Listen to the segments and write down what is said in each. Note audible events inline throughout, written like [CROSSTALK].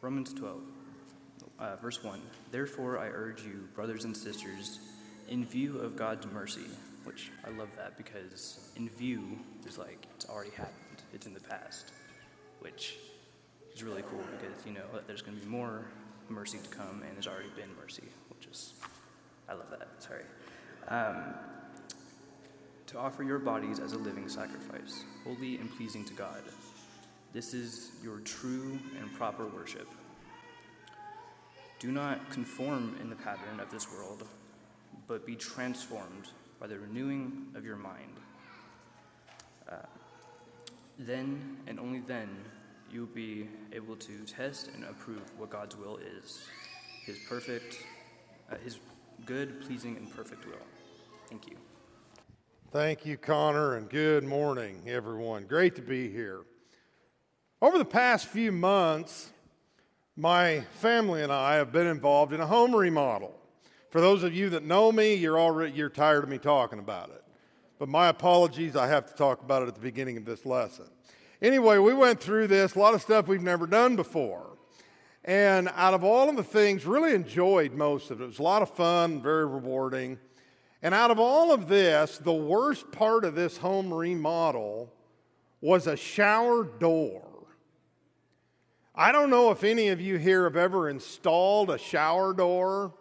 Romans 12, uh, verse 1. Therefore, I urge you, brothers and sisters, in view of God's mercy, which I love that because in view is like it's already happened, it's in the past, which is really cool because you know there's going to be more mercy to come and there's already been mercy, which is, I love that. Sorry. Um, to offer your bodies as a living sacrifice, holy and pleasing to God. This is your true and proper worship. Do not conform in the pattern of this world, but be transformed by the renewing of your mind. Uh, then and only then you'll be able to test and approve what God's will is, His perfect, uh, His good, pleasing, and perfect will. Thank you. Thank you, Connor, and good morning, everyone. Great to be here. Over the past few months, my family and I have been involved in a home remodel. For those of you that know me, you're already you're tired of me talking about it. But my apologies, I have to talk about it at the beginning of this lesson. Anyway, we went through this, a lot of stuff we've never done before. And out of all of the things, really enjoyed most of it. It was a lot of fun, very rewarding. And out of all of this, the worst part of this home remodel was a shower door. I don't know if any of you here have ever installed a shower door,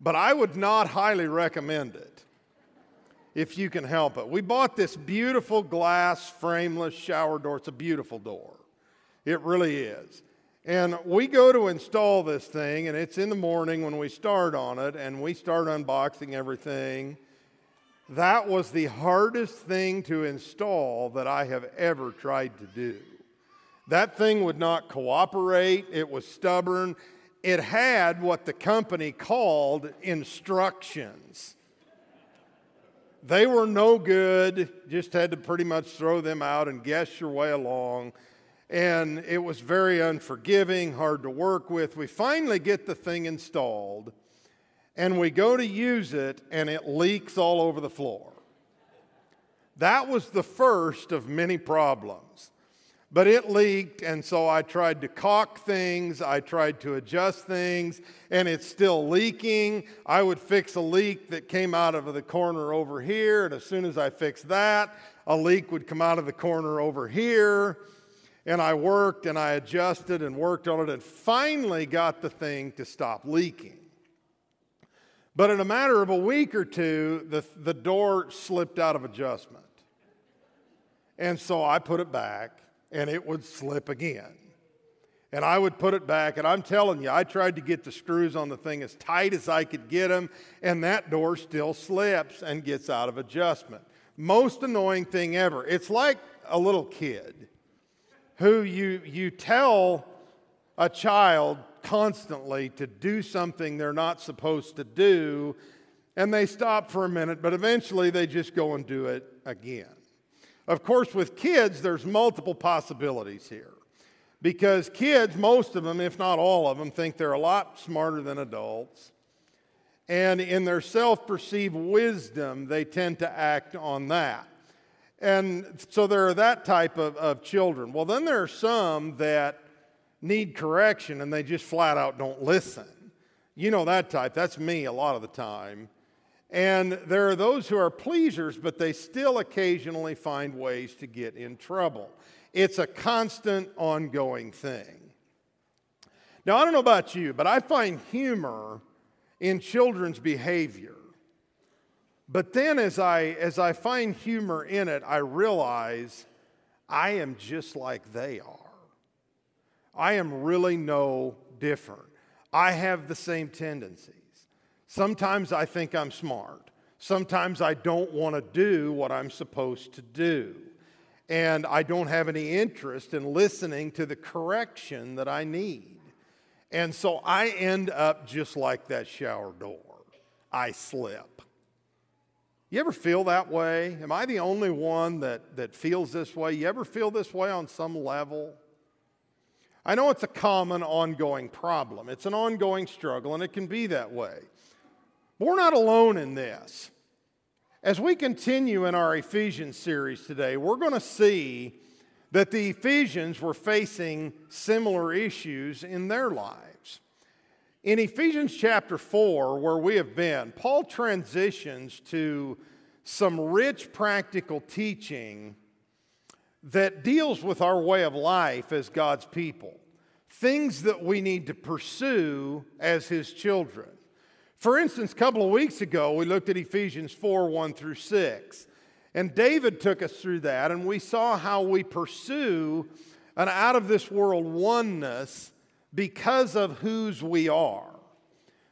but I would not highly recommend it if you can help it. We bought this beautiful glass frameless shower door. It's a beautiful door. It really is. And we go to install this thing, and it's in the morning when we start on it, and we start unboxing everything. That was the hardest thing to install that I have ever tried to do. That thing would not cooperate, it was stubborn. It had what the company called instructions. They were no good, just had to pretty much throw them out and guess your way along and it was very unforgiving, hard to work with. We finally get the thing installed, and we go to use it, and it leaks all over the floor. That was the first of many problems. But it leaked, and so I tried to caulk things, I tried to adjust things, and it's still leaking. I would fix a leak that came out of the corner over here, and as soon as I fixed that, a leak would come out of the corner over here and I worked and I adjusted and worked on it and finally got the thing to stop leaking. But in a matter of a week or two, the, the door slipped out of adjustment. And so I put it back and it would slip again. And I would put it back, and I'm telling you, I tried to get the screws on the thing as tight as I could get them, and that door still slips and gets out of adjustment. Most annoying thing ever. It's like a little kid who you, you tell a child constantly to do something they're not supposed to do, and they stop for a minute, but eventually they just go and do it again. Of course, with kids, there's multiple possibilities here. Because kids, most of them, if not all of them, think they're a lot smarter than adults. And in their self perceived wisdom, they tend to act on that. And so there are that type of, of children. Well, then there are some that need correction and they just flat out don't listen. You know that type. That's me a lot of the time. And there are those who are pleasers, but they still occasionally find ways to get in trouble. It's a constant, ongoing thing. Now, I don't know about you, but I find humor in children's behavior. But then as I, as I find humor in it, I realize I am just like they are. I am really no different. I have the same tendencies. Sometimes I think I'm smart. Sometimes I don't want to do what I'm supposed to do. And I don't have any interest in listening to the correction that I need. And so I end up just like that shower door. I slip. You ever feel that way? Am I the only one that, that feels this way? You ever feel this way on some level? I know it's a common ongoing problem. It's an ongoing struggle, and it can be that way. We're not alone in this. As we continue in our Ephesians series today, we're going to see that the Ephesians were facing similar issues in their lives. In Ephesians chapter 4, where we have been, Paul transitions to some rich practical teaching that deals with our way of life as God's people, things that we need to pursue as His children. For instance, a couple of weeks ago, we looked at Ephesians 4 1 through 6. And David took us through that, and we saw how we pursue an out of this world oneness because of whose we are.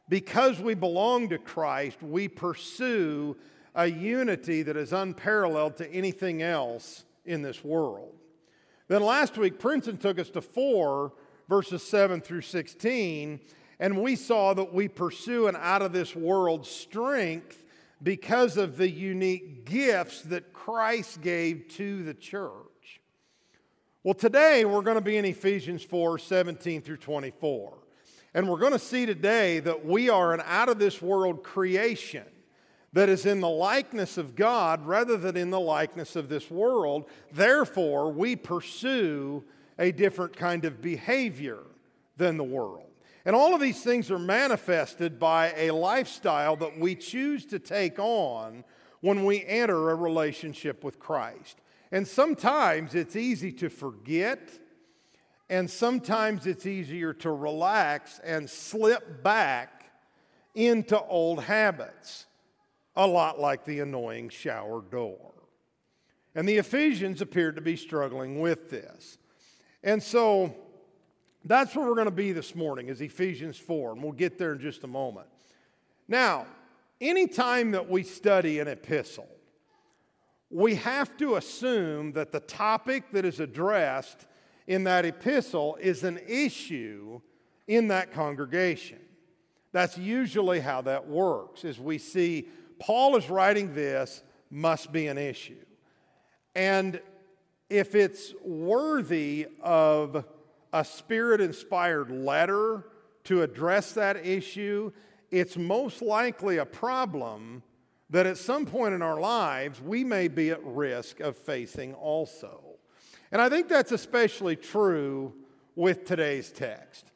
Because we belong to Christ, we pursue a unity that is unparalleled to anything else in this world. Then last week, Princeton took us to 4, verses 7 through 16, and we saw that we pursue an out of this world strength because of the unique gifts that Christ gave to the church. Well, today we're going to be in Ephesians 4 17 through 24. And we're going to see today that we are an out of this world creation that is in the likeness of God rather than in the likeness of this world. Therefore, we pursue a different kind of behavior than the world. And all of these things are manifested by a lifestyle that we choose to take on when we enter a relationship with Christ. And sometimes it's easy to forget, and sometimes it's easier to relax and slip back into old habits a lot like the annoying shower door. And the Ephesians appeared to be struggling with this. And so that's where we're going to be this morning is Ephesians 4, and we'll get there in just a moment. Now, anytime that we study an epistle, we have to assume that the topic that is addressed in that epistle is an issue in that congregation. That's usually how that works, is we see Paul is writing this must be an issue. And if it's worthy of a spirit inspired letter to address that issue, it's most likely a problem that at some point in our lives we may be at risk of facing also. And I think that's especially true with today's text.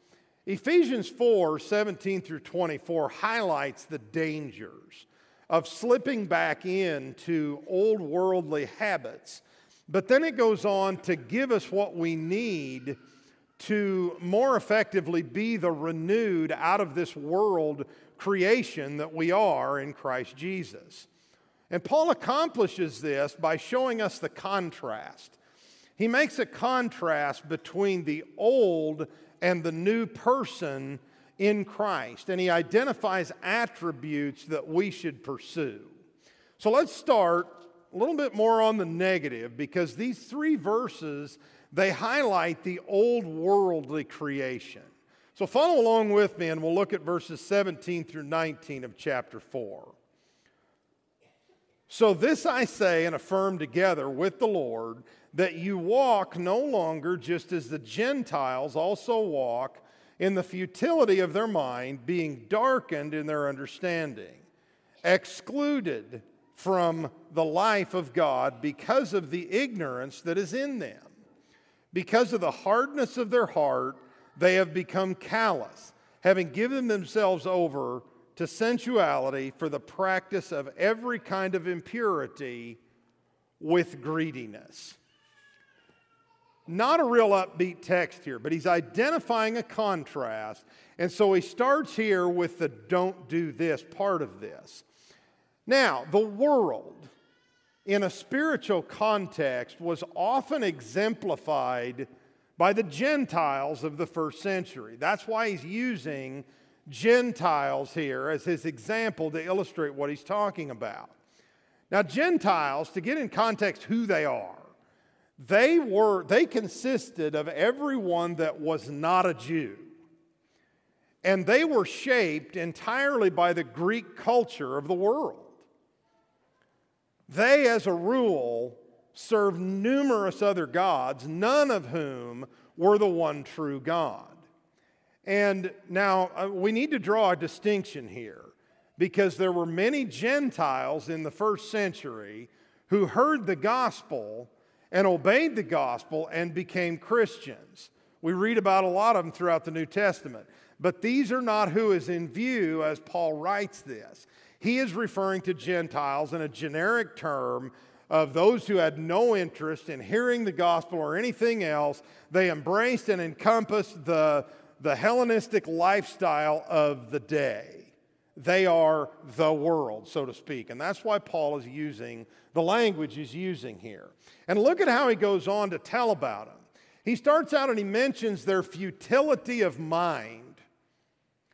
Ephesians 4 17 through 24 highlights the dangers of slipping back into old worldly habits. But then it goes on to give us what we need to more effectively be the renewed out of this world creation that we are in Christ Jesus. And Paul accomplishes this by showing us the contrast. He makes a contrast between the old and the new person in Christ, and he identifies attributes that we should pursue. So let's start a little bit more on the negative because these three verses they highlight the old worldly creation. So follow along with me and we'll look at verses 17 through 19 of chapter 4. So this I say and affirm together with the Lord that you walk no longer just as the Gentiles also walk in the futility of their mind, being darkened in their understanding, excluded from the life of God because of the ignorance that is in them. Because of the hardness of their heart, they have become callous, having given themselves over to sensuality for the practice of every kind of impurity with greediness not a real upbeat text here, but he's identifying a contrast. And so he starts here with the don't do this part of this. Now, the world in a spiritual context was often exemplified by the Gentiles of the first century. That's why he's using Gentiles here as his example to illustrate what he's talking about. Now, Gentiles, to get in context who they are, they were they consisted of everyone that was not a Jew. And they were shaped entirely by the Greek culture of the world. They, as a rule, served numerous other gods, none of whom were the one true God. And now uh, we need to draw a distinction here because there were many Gentiles in the first century who heard the gospel and obeyed the gospel and became Christians. We read about a lot of them throughout the New Testament. But these are not who is in view as Paul writes this. He is referring to Gentiles in a generic term of those who had no interest in hearing the gospel or anything else. They embraced and encompassed the, the Hellenistic lifestyle of the day. They are the world, so to speak. And that's why Paul is using the language he's using here. And look at how he goes on to tell about them. He starts out and he mentions their futility of mind,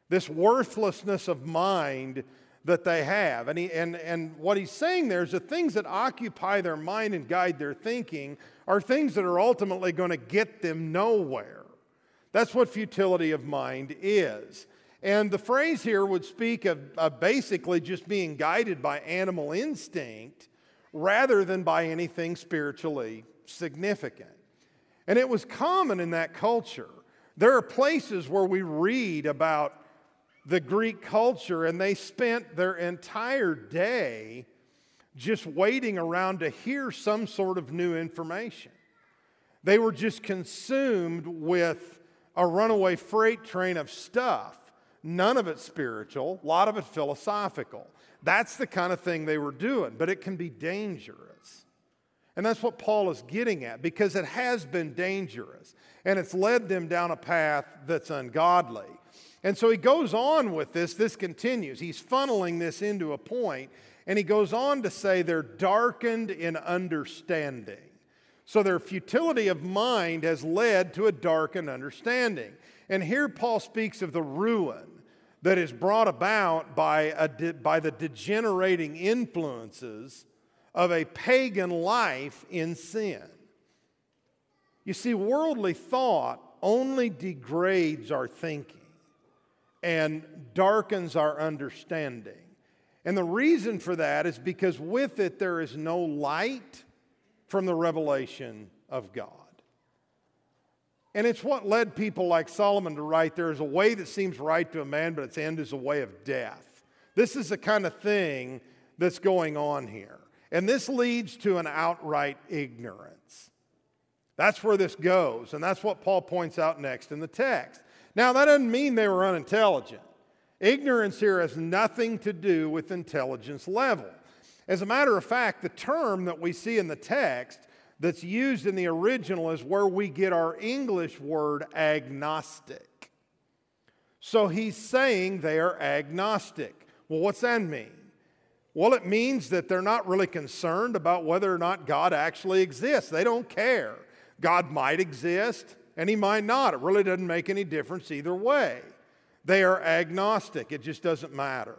this worthlessness of mind that they have. And, he, and, and what he's saying there is the things that occupy their mind and guide their thinking are things that are ultimately going to get them nowhere. That's what futility of mind is. And the phrase here would speak of, of basically just being guided by animal instinct rather than by anything spiritually significant. And it was common in that culture. There are places where we read about the Greek culture, and they spent their entire day just waiting around to hear some sort of new information. They were just consumed with a runaway freight train of stuff. None of it spiritual, a lot of it philosophical. That's the kind of thing they were doing, but it can be dangerous. And that's what Paul is getting at because it has been dangerous and it's led them down a path that's ungodly. And so he goes on with this. This continues. He's funneling this into a point, and he goes on to say they're darkened in understanding. So their futility of mind has led to a darkened understanding. And here Paul speaks of the ruin that is brought about by, a, by the degenerating influences of a pagan life in sin. You see, worldly thought only degrades our thinking and darkens our understanding. And the reason for that is because with it there is no light from the revelation of God. And it's what led people like Solomon to write there is a way that seems right to a man, but its end is a way of death. This is the kind of thing that's going on here. And this leads to an outright ignorance. That's where this goes. And that's what Paul points out next in the text. Now, that doesn't mean they were unintelligent. Ignorance here has nothing to do with intelligence level. As a matter of fact, the term that we see in the text that's used in the original is where we get our English word agnostic. So he's saying they are agnostic. Well, what's that mean? Well, it means that they're not really concerned about whether or not God actually exists. They don't care. God might exist and he might not. It really doesn't make any difference either way. They are agnostic, it just doesn't matter.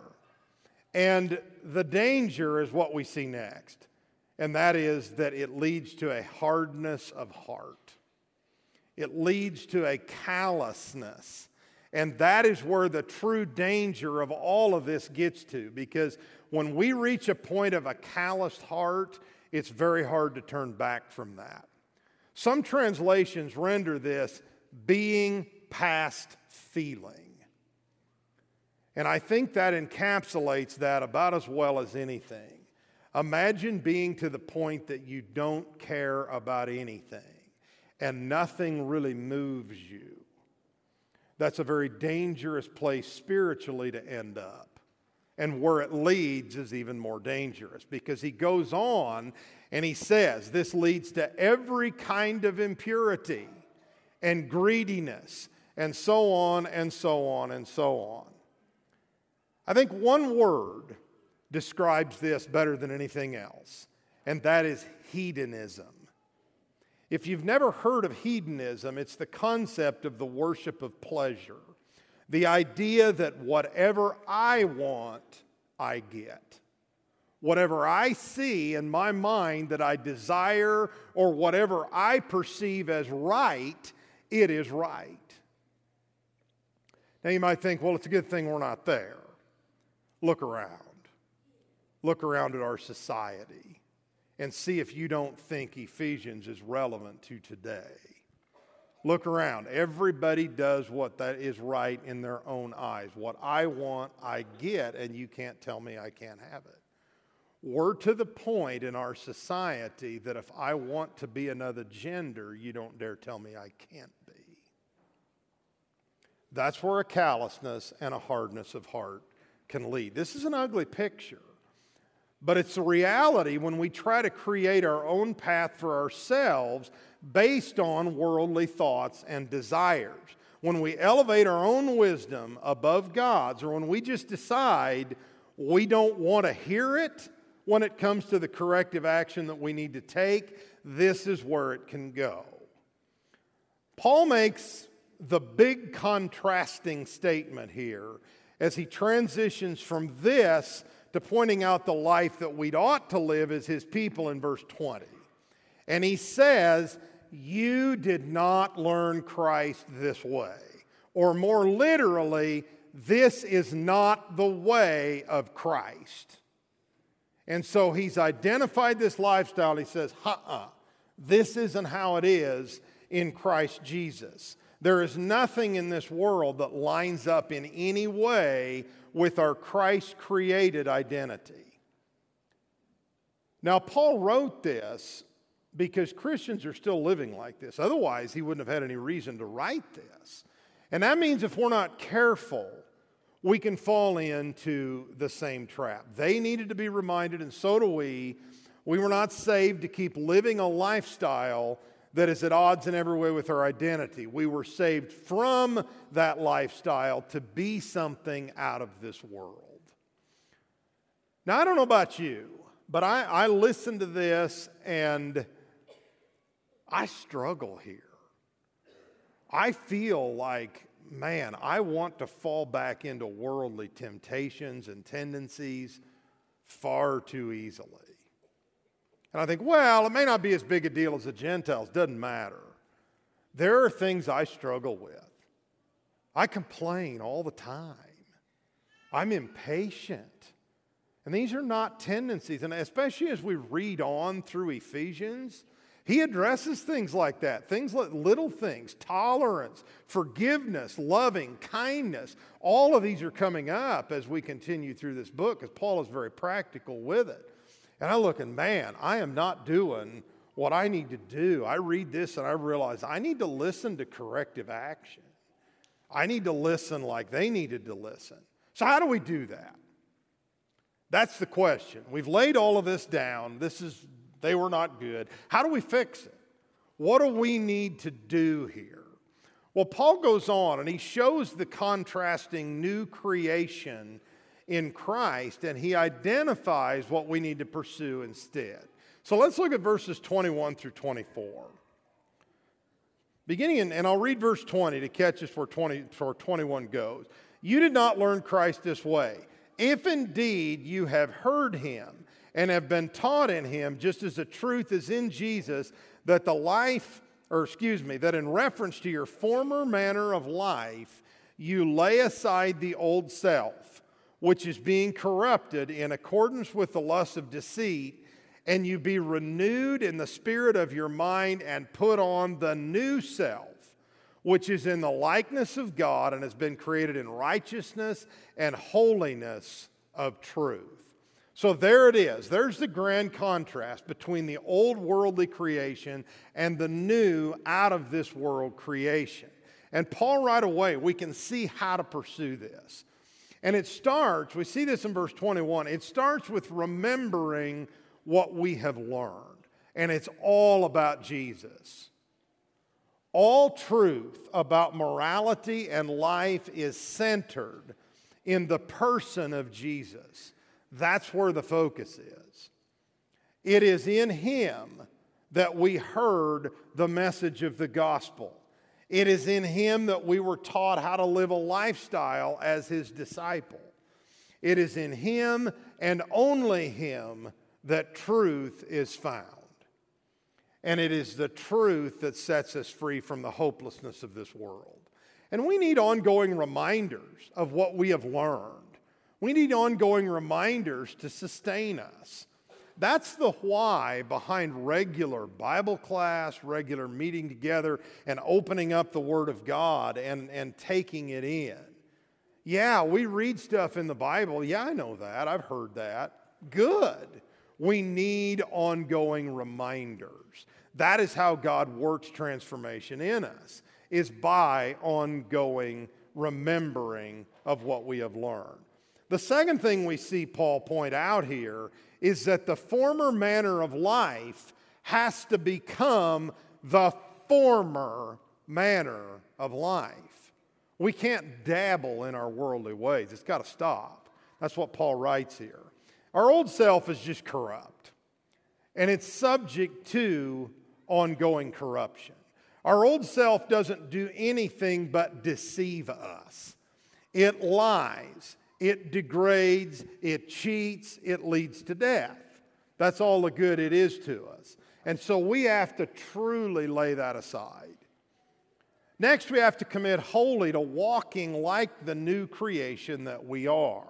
And the danger is what we see next, and that is that it leads to a hardness of heart. It leads to a callousness. And that is where the true danger of all of this gets to, because when we reach a point of a calloused heart, it's very hard to turn back from that. Some translations render this being past feeling. And I think that encapsulates that about as well as anything. Imagine being to the point that you don't care about anything and nothing really moves you. That's a very dangerous place spiritually to end up. And where it leads is even more dangerous because he goes on and he says this leads to every kind of impurity and greediness and so on and so on and so on. I think one word describes this better than anything else, and that is hedonism. If you've never heard of hedonism, it's the concept of the worship of pleasure. The idea that whatever I want, I get. Whatever I see in my mind that I desire or whatever I perceive as right, it is right. Now you might think, well, it's a good thing we're not there. Look around. Look around at our society and see if you don't think Ephesians is relevant to today. Look around. Everybody does what that is right in their own eyes. What I want, I get, and you can't tell me I can't have it. We're to the point in our society that if I want to be another gender, you don't dare tell me I can't be. That's where a callousness and a hardness of heart can lead. This is an ugly picture, but it's a reality when we try to create our own path for ourselves based on worldly thoughts and desires. When we elevate our own wisdom above God's, or when we just decide we don't want to hear it when it comes to the corrective action that we need to take, this is where it can go. Paul makes the big contrasting statement here as he transitions from this to pointing out the life that we'd ought to live as his people in verse 20. And he says, You did not learn Christ this way. Or more literally, this is not the way of Christ. And so he's identified this lifestyle. He says, "Ha uh, this isn't how it is in Christ Jesus. There is nothing in this world that lines up in any way with our Christ created identity. Now, Paul wrote this because Christians are still living like this. Otherwise, he wouldn't have had any reason to write this. And that means if we're not careful, we can fall into the same trap. They needed to be reminded, and so do we. We were not saved to keep living a lifestyle that is at odds in every way with our identity. We were saved from that lifestyle to be something out of this world. Now, I don't know about you, but I, I listen to this and I struggle here. I feel like, man, I want to fall back into worldly temptations and tendencies far too easily. And I think, well, it may not be as big a deal as the Gentiles, doesn't matter. There are things I struggle with. I complain all the time. I'm impatient. And these are not tendencies. And especially as we read on through Ephesians, he addresses things like that things like little things, tolerance, forgiveness, loving, kindness. All of these are coming up as we continue through this book because Paul is very practical with it. And I look and man, I am not doing what I need to do. I read this and I realize I need to listen to corrective action. I need to listen like they needed to listen. So, how do we do that? That's the question. We've laid all of this down. This is, they were not good. How do we fix it? What do we need to do here? Well, Paul goes on and he shows the contrasting new creation in Christ and he identifies what we need to pursue instead. So let's look at verses 21 through 24. Beginning in, and I'll read verse 20 to catch us where, 20, where 21 goes. You did not learn Christ this way. If indeed you have heard him and have been taught in him, just as the truth is in Jesus, that the life, or excuse me, that in reference to your former manner of life, you lay aside the old self which is being corrupted in accordance with the lust of deceit, and you be renewed in the spirit of your mind and put on the new self, which is in the likeness of God and has been created in righteousness and holiness of truth. So there it is. There's the grand contrast between the old worldly creation and the new out of this world creation. And Paul, right away, we can see how to pursue this. And it starts, we see this in verse 21, it starts with remembering what we have learned. And it's all about Jesus. All truth about morality and life is centered in the person of Jesus. That's where the focus is. It is in Him that we heard the message of the gospel. It is in him that we were taught how to live a lifestyle as his disciple. It is in him and only him that truth is found. And it is the truth that sets us free from the hopelessness of this world. And we need ongoing reminders of what we have learned. We need ongoing reminders to sustain us. That's the why behind regular Bible class, regular meeting together, and opening up the Word of God and, and taking it in. Yeah, we read stuff in the Bible. Yeah, I know that. I've heard that. Good. We need ongoing reminders. That is how God works transformation in us, is by ongoing remembering of what we have learned. The second thing we see Paul point out here is that the former manner of life has to become the former manner of life. We can't dabble in our worldly ways, it's got to stop. That's what Paul writes here. Our old self is just corrupt, and it's subject to ongoing corruption. Our old self doesn't do anything but deceive us. It lies, it degrades, it cheats, it leads to death. That's all the good it is to us. And so we have to truly lay that aside. Next, we have to commit wholly to walking like the new creation that we are.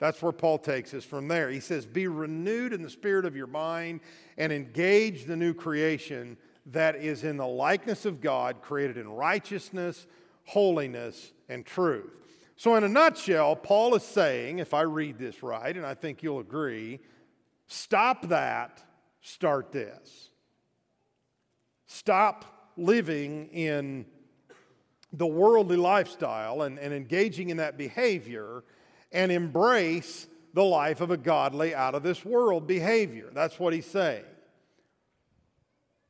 That's where Paul takes us from there. He says, Be renewed in the spirit of your mind and engage the new creation that is in the likeness of God, created in righteousness, holiness, and truth. So, in a nutshell, Paul is saying, if I read this right, and I think you'll agree, stop that, start this. Stop living in the worldly lifestyle and, and engaging in that behavior and embrace the life of a godly, out of this world behavior. That's what he's saying.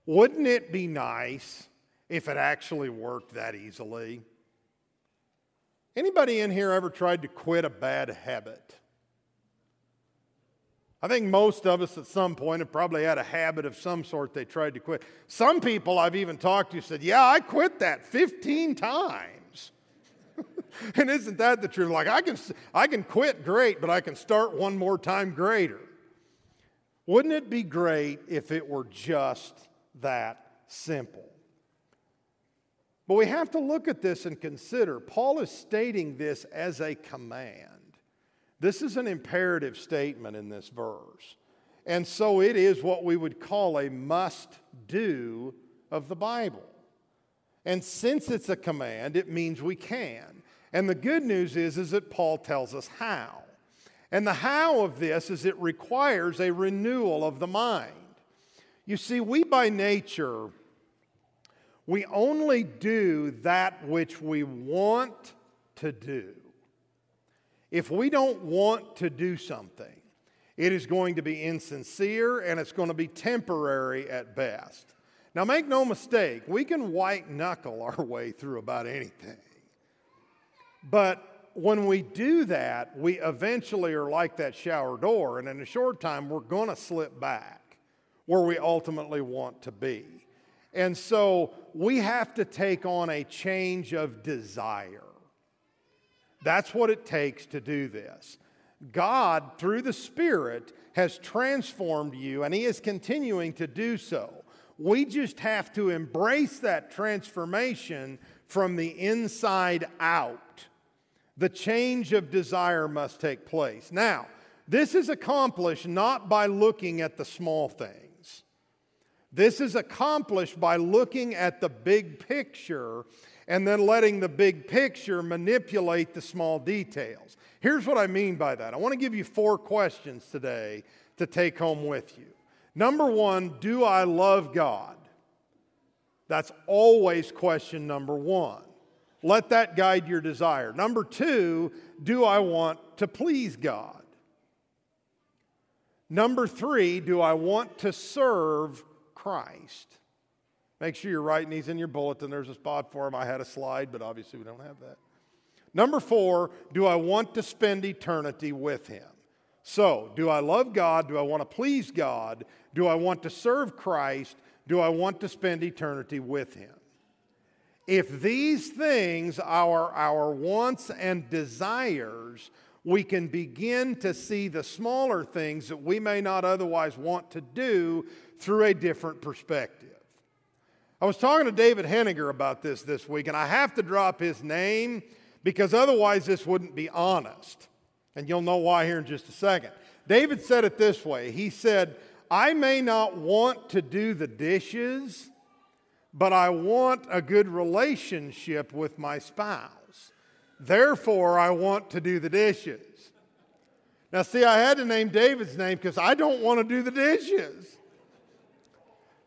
Wouldn't it be nice if it actually worked that easily? Anybody in here ever tried to quit a bad habit? I think most of us at some point have probably had a habit of some sort they tried to quit. Some people I've even talked to said, Yeah, I quit that 15 times. [LAUGHS] and isn't that the truth? Like, I can, I can quit great, but I can start one more time greater. Wouldn't it be great if it were just that simple? But we have to look at this and consider Paul is stating this as a command. This is an imperative statement in this verse. And so it is what we would call a must do of the Bible. And since it's a command, it means we can. And the good news is, is that Paul tells us how. And the how of this is it requires a renewal of the mind. You see, we by nature, we only do that which we want to do. If we don't want to do something, it is going to be insincere and it's going to be temporary at best. Now, make no mistake, we can white knuckle our [LAUGHS] way through about anything. But when we do that, we eventually are like that shower door, and in a short time, we're going to slip back where we ultimately want to be. And so we have to take on a change of desire. That's what it takes to do this. God, through the Spirit, has transformed you, and He is continuing to do so. We just have to embrace that transformation from the inside out. The change of desire must take place. Now, this is accomplished not by looking at the small things. This is accomplished by looking at the big picture and then letting the big picture manipulate the small details. Here's what I mean by that. I want to give you four questions today to take home with you. Number one, do I love God? That's always question number one. Let that guide your desire. Number two, do I want to please God? Number three, do I want to serve Christ? Make sure you're writing these in your bulletin. There's a spot for them. I had a slide, but obviously we don't have that. Number four, do I want to spend eternity with Him? So, do I love God? Do I want to please God? Do I want to serve Christ? Do I want to spend eternity with Him? If these things are our wants and desires, we can begin to see the smaller things that we may not otherwise want to do through a different perspective. I was talking to David Henniger about this this week, and I have to drop his name because otherwise this wouldn't be honest. And you'll know why here in just a second. David said it this way He said, I may not want to do the dishes, but I want a good relationship with my spouse. Therefore, I want to do the dishes. Now, see, I had to name David's name because I don't want to do the dishes.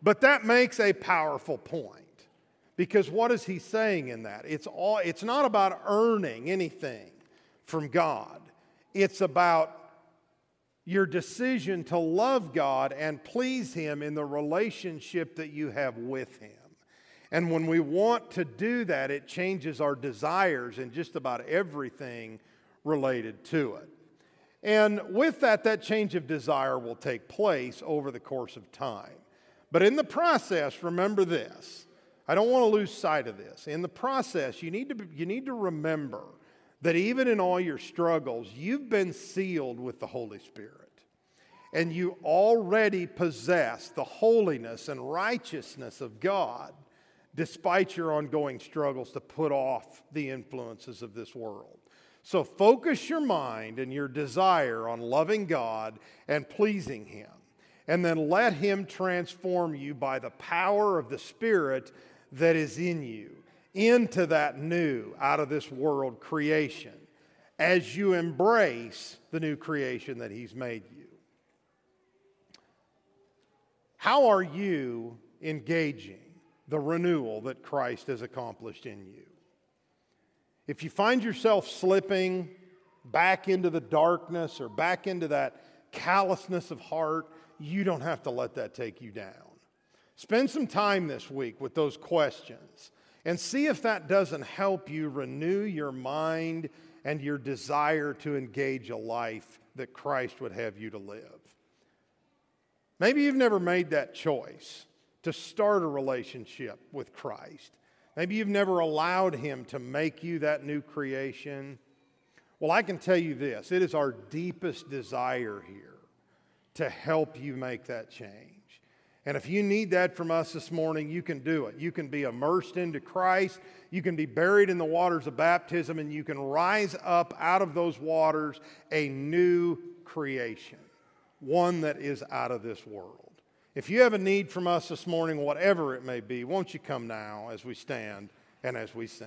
But that makes a powerful point. Because what is he saying in that? It's, all, it's not about earning anything from God, it's about your decision to love God and please Him in the relationship that you have with Him. And when we want to do that, it changes our desires in just about everything related to it. And with that, that change of desire will take place over the course of time. But in the process, remember this. I don't want to lose sight of this. In the process, you need to, you need to remember that even in all your struggles, you've been sealed with the Holy Spirit. And you already possess the holiness and righteousness of God despite your ongoing struggles to put off the influences of this world. So focus your mind and your desire on loving God and pleasing Him. And then let Him transform you by the power of the Spirit that is in you into that new, out of this world creation as you embrace the new creation that He's made you. How are you engaging the renewal that Christ has accomplished in you? If you find yourself slipping back into the darkness or back into that callousness of heart, you don't have to let that take you down. Spend some time this week with those questions and see if that doesn't help you renew your mind and your desire to engage a life that Christ would have you to live. Maybe you've never made that choice to start a relationship with Christ. Maybe you've never allowed Him to make you that new creation. Well, I can tell you this it is our deepest desire here to help you make that change. And if you need that from us this morning, you can do it. You can be immersed into Christ. You can be buried in the waters of baptism, and you can rise up out of those waters a new creation, one that is out of this world. If you have a need from us this morning, whatever it may be, won't you come now as we stand and as we sing?